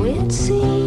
It seems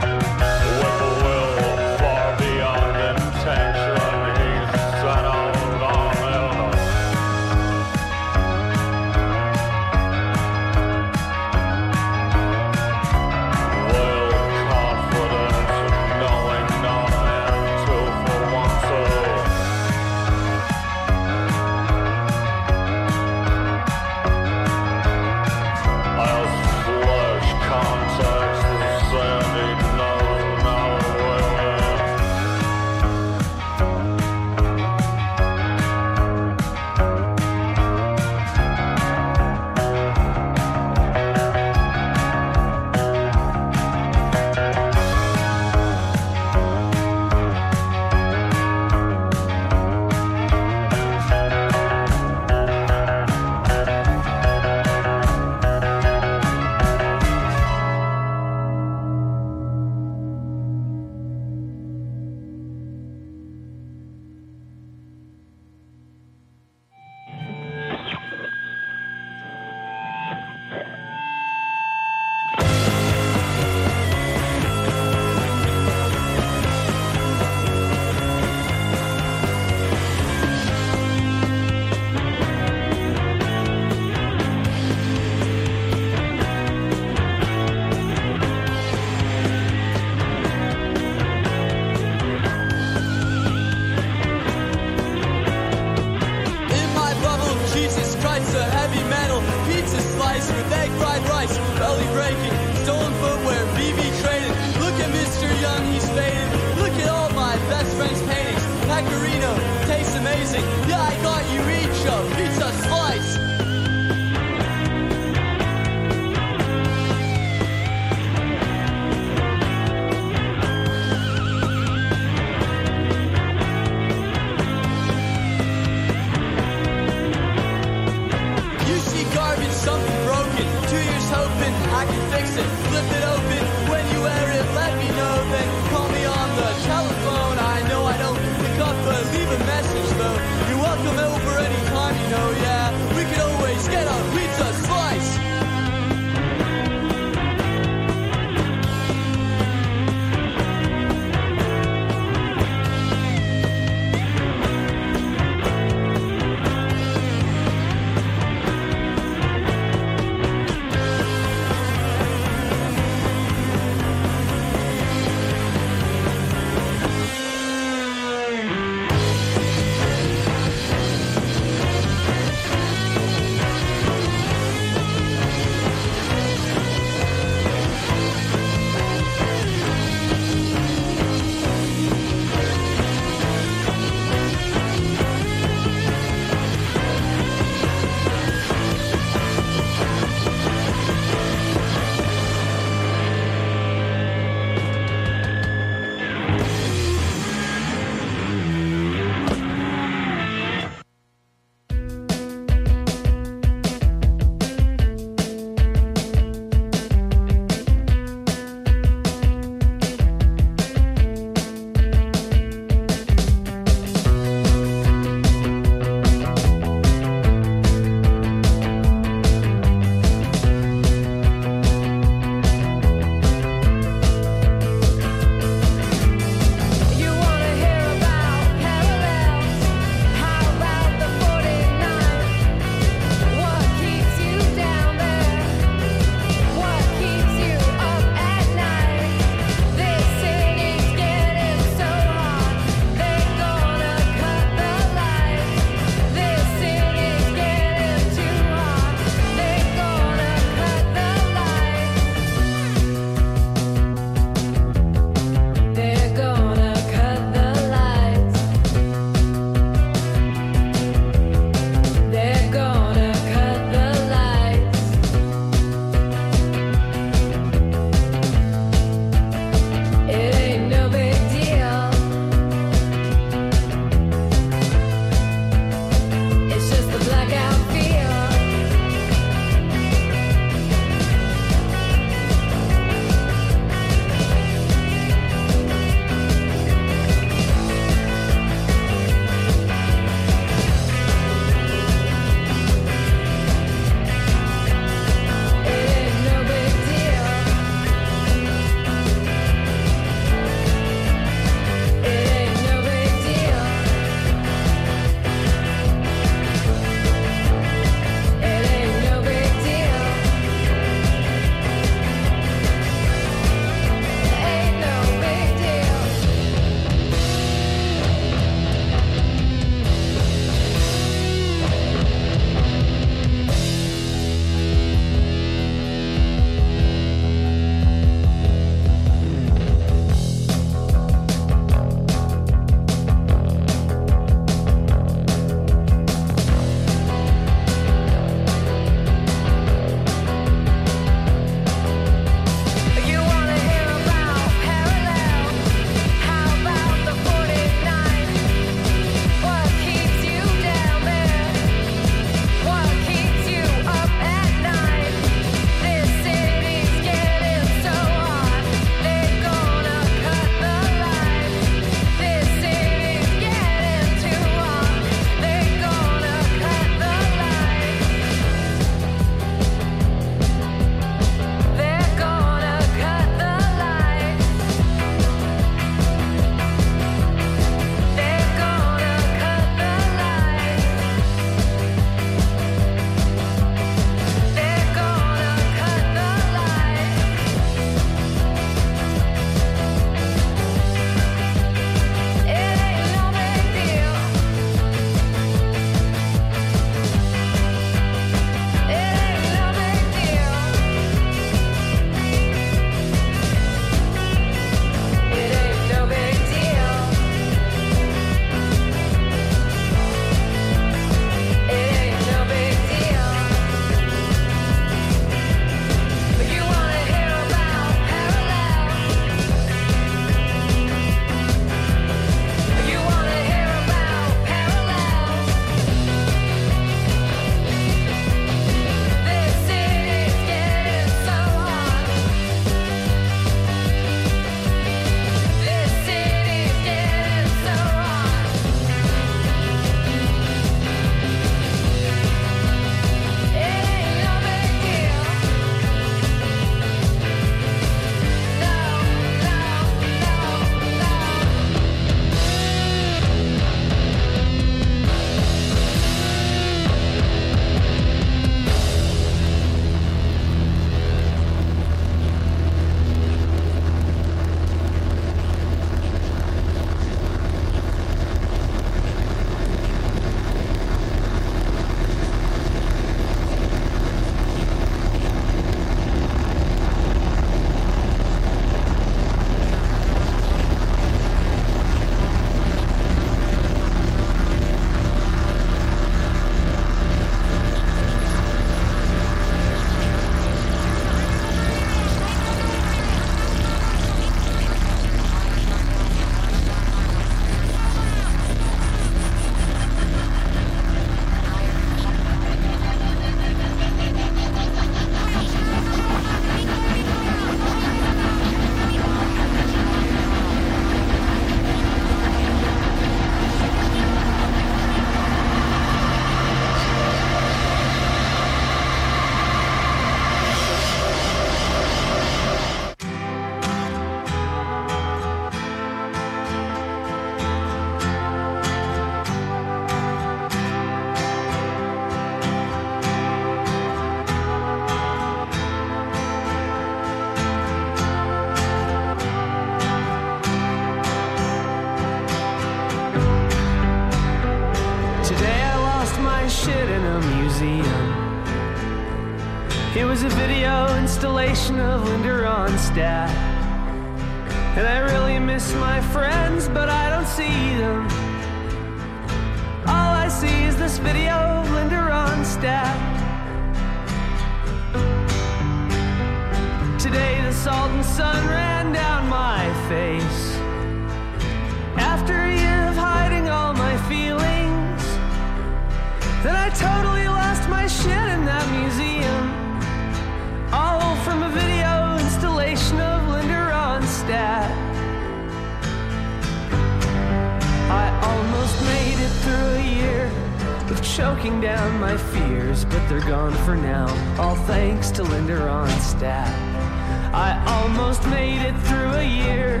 thanks to Linda Ronstadt. I almost made it through a year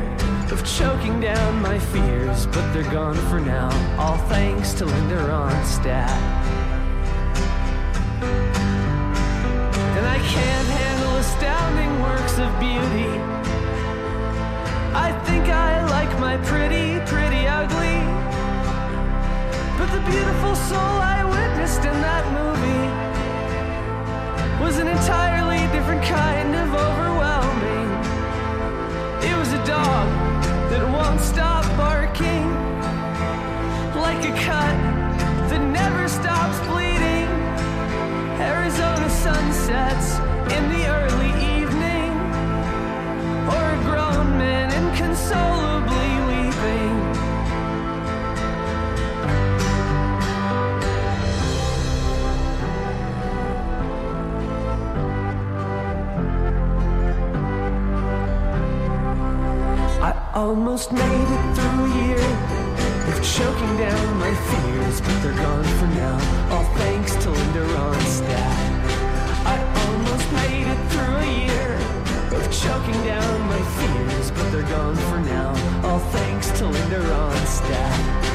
of choking down my fears, but they're gone for now. All thanks to Linda Ronstadt. And I can't handle astounding works of beauty. I think I like my pretty, pretty ugly. But the beautiful soul I witnessed in that movie was an entirely different kind of overwhelming. It was a dog that won't stop barking, like a cut that never stops bleeding. Arizona sunsets in the early evening, or a grown man inconsolably almost made it through a year of choking down my fears, but they're gone for now. All thanks to Linda Ronstadt. I almost made it through a year of choking down my fears, but they're gone for now. All thanks to Linda Ronstadt.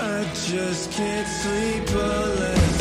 I just can't sleep unless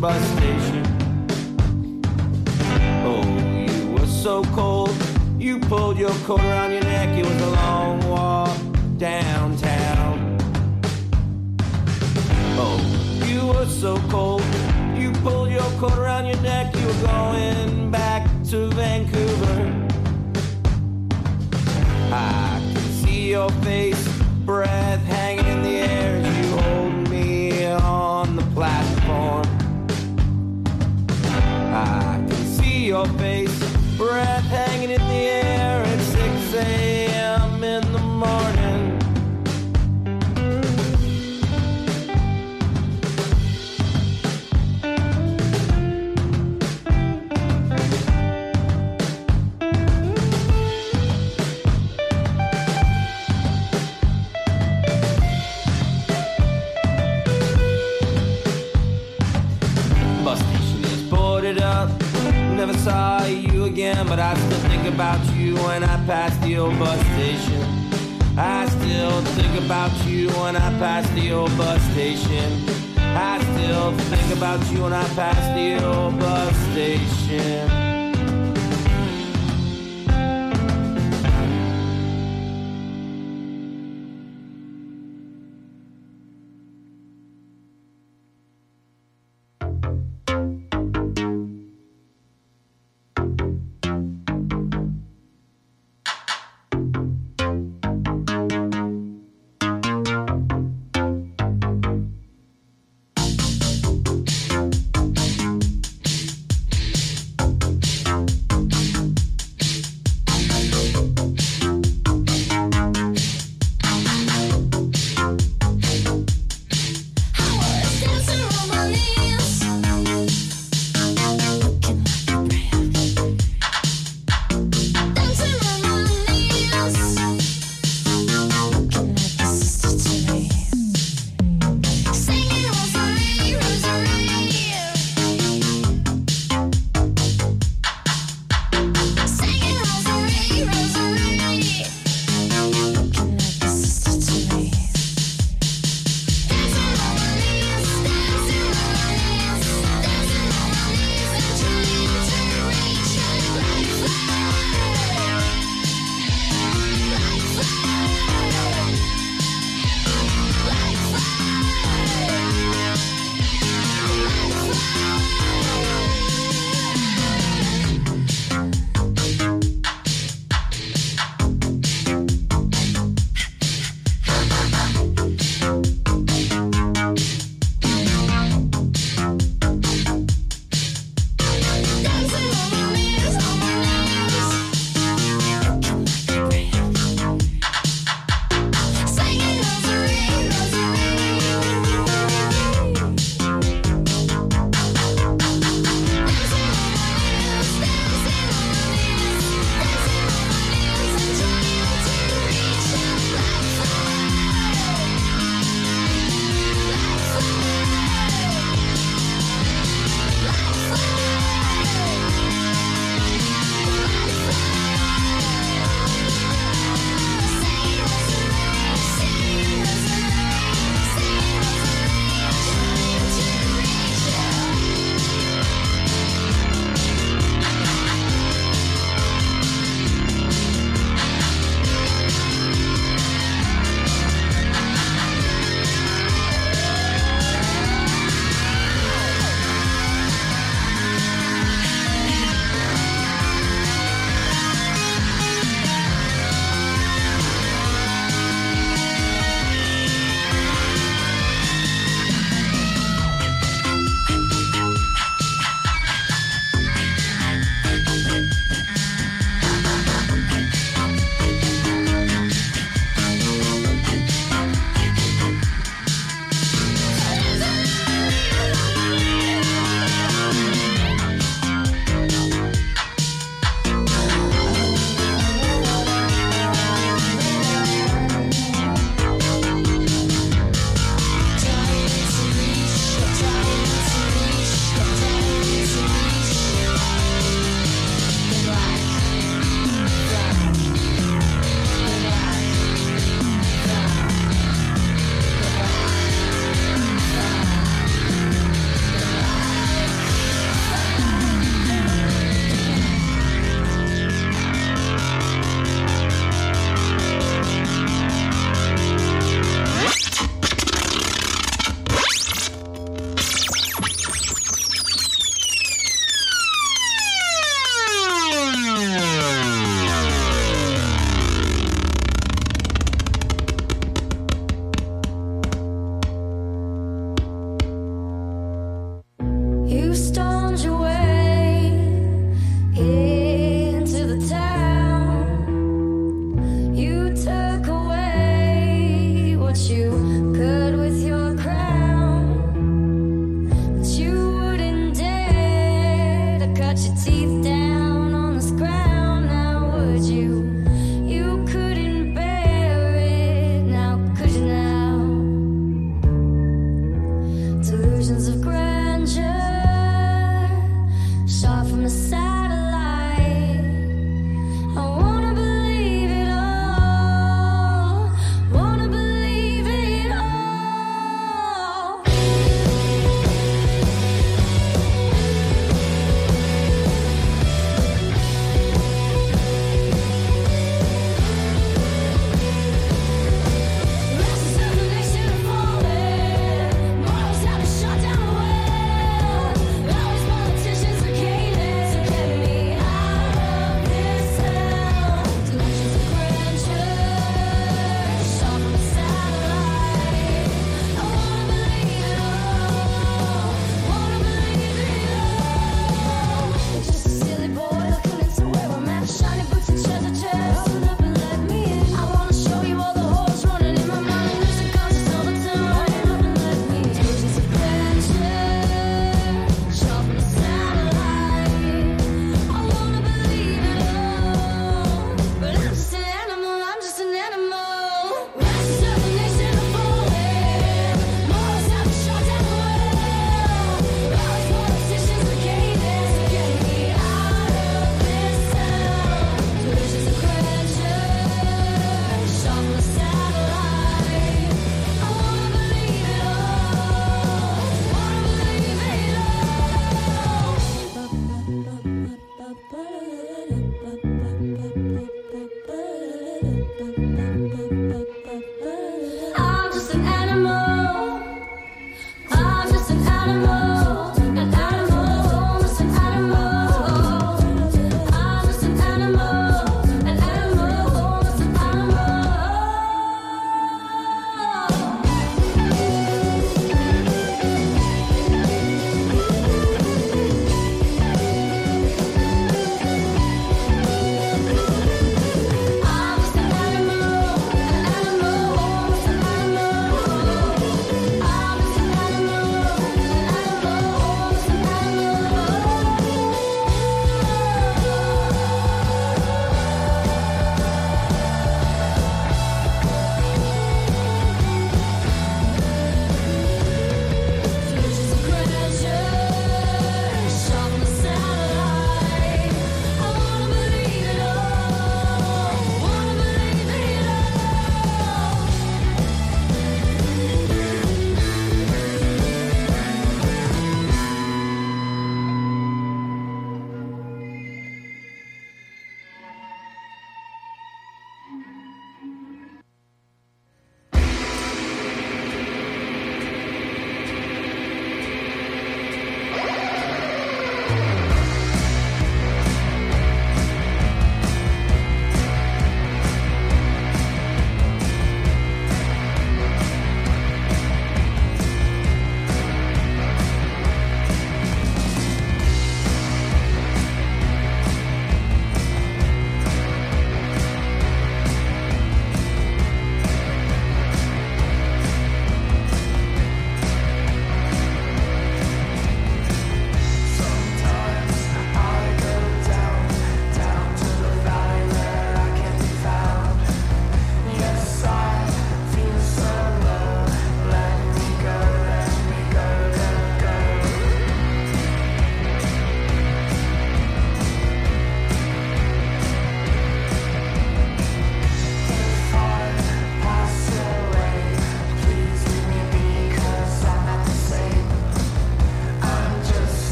bus station. Oh, you were so cold. You pulled your coat around your neck. It was a long walk downtown. Oh, you were so cold. You pulled your coat around your neck. You were going back to Vancouver. I can see your face, again, but I still think about you when I pass the old bus station. I still think about you when I pass the old bus station. I still think about you when I pass the old bus station.